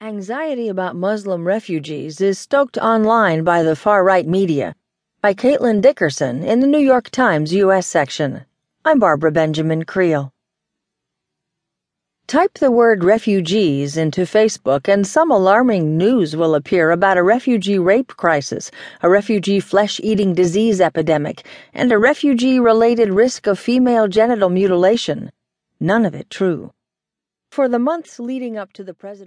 Anxiety about Muslim refugees is stoked online by the far right media. By Caitlin Dickerson in the New York Times U.S. section. I'm Barbara Benjamin Creel. Type the word refugees into Facebook, and some alarming news will appear about a refugee rape crisis, a refugee flesh eating disease epidemic, and a refugee related risk of female genital mutilation. None of it true. For the months leading up to the president